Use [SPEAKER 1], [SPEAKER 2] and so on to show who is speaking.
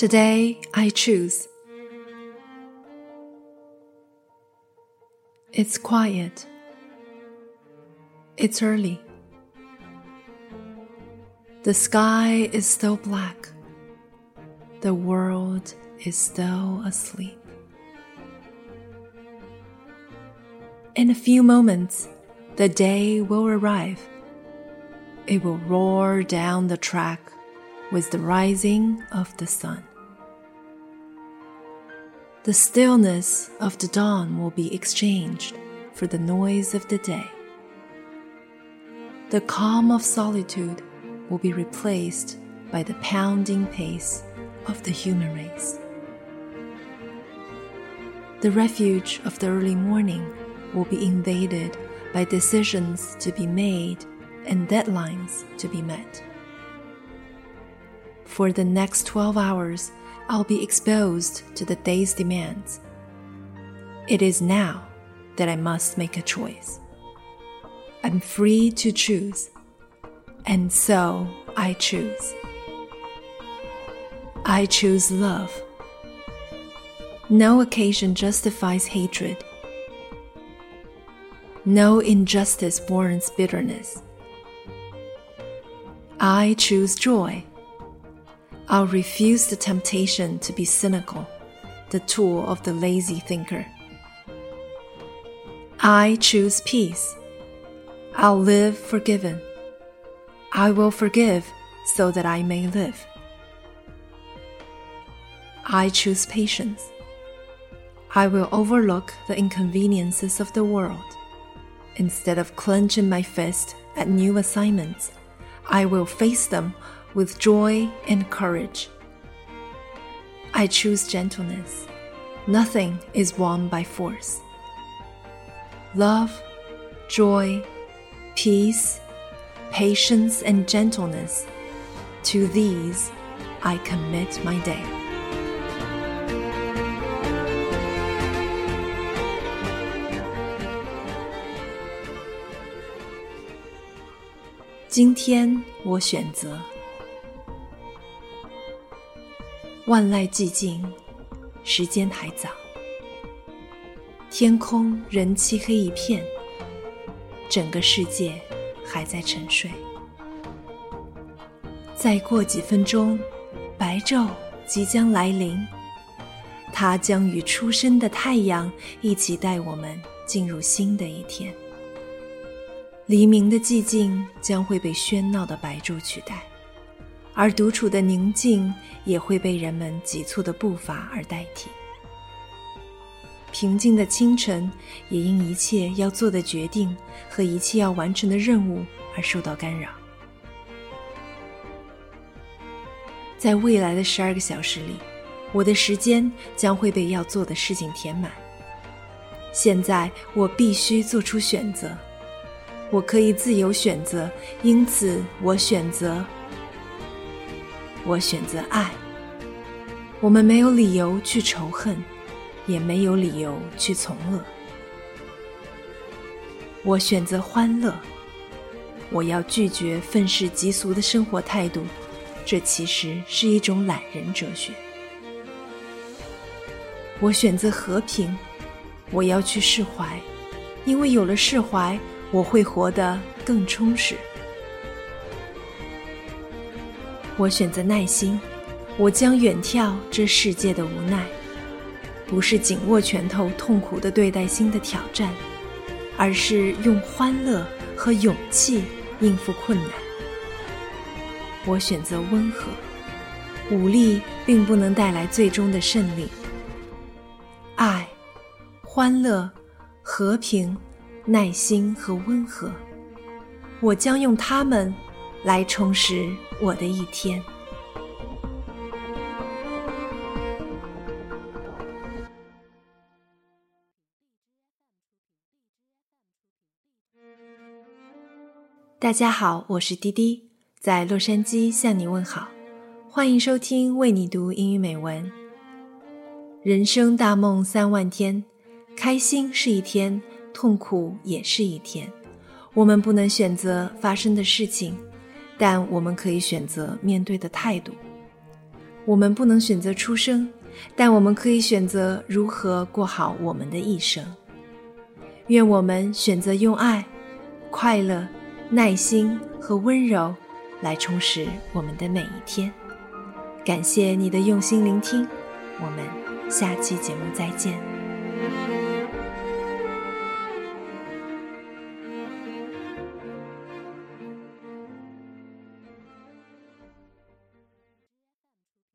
[SPEAKER 1] Today I choose. It's quiet. It's early. The sky is still black. The world is still asleep. In a few moments, the day will arrive. It will roar down the track with the rising of the sun. The stillness of the dawn will be exchanged for the noise of the day. The calm of solitude will be replaced by the pounding pace of the human race. The refuge of the early morning will be invaded by decisions to be made and deadlines to be met. For the next 12 hours, I'll be exposed to the day's demands. It is now that I must make a choice. I'm free to choose, and so I choose. I choose love. No occasion justifies hatred. No injustice warrants bitterness. I choose joy. I'll refuse the temptation to be cynical, the tool of the lazy thinker. I choose peace. I'll live forgiven. I will forgive so that I may live. I choose patience. I will overlook the inconveniences of the world. Instead of clenching my fist at new assignments, I will face them with joy and courage. I choose gentleness. Nothing is won by force. Love, joy, peace, patience, and gentleness, to these I commit my day. Today, I choose 万籁寂静，时间还早，天空仍漆黑一片，整个世界还在沉睡。再过几分钟，白昼即将来临，它将与初升的太阳一起带我们进入新的一天。黎明的寂静将会被喧闹的白昼取代。而独处的宁静也会被人们急促的步伐而代替。平静的清晨也因一切要做的决定和一切要完成的任务而受到干扰。在未来的十二个小时里，我的时间将会被要做的事情填满。现在我必须做出选择，我可以自由选择，因此我选择。我选择爱。我们没有理由去仇恨，也没有理由去从恶。我选择欢乐。我要拒绝愤世嫉俗的生活态度，这其实是一种懒人哲学。我选择和平。我要去释怀，因为有了释怀，我会活得更充实。我选择耐心，我将远眺这世界的无奈，不是紧握拳头痛苦的对待新的挑战，而是用欢乐和勇气应付困难。我选择温和，武力并不能带来最终的胜利。爱、欢乐、和平、耐心和温和，我将用它们。来充实我的一天。大家好，我是滴滴，在洛杉矶向你问好，欢迎收听为你读英语美文。人生大梦三万天，开心是一天，痛苦也是一天。我们不能选择发生的事情。但我们可以选择面对的态度。我们不能选择出生，但我们可以选择如何过好我们的一生。愿我们选择用爱、快乐、耐心和温柔来充实我们的每一天。感谢你的用心聆听，我们下期节目再见。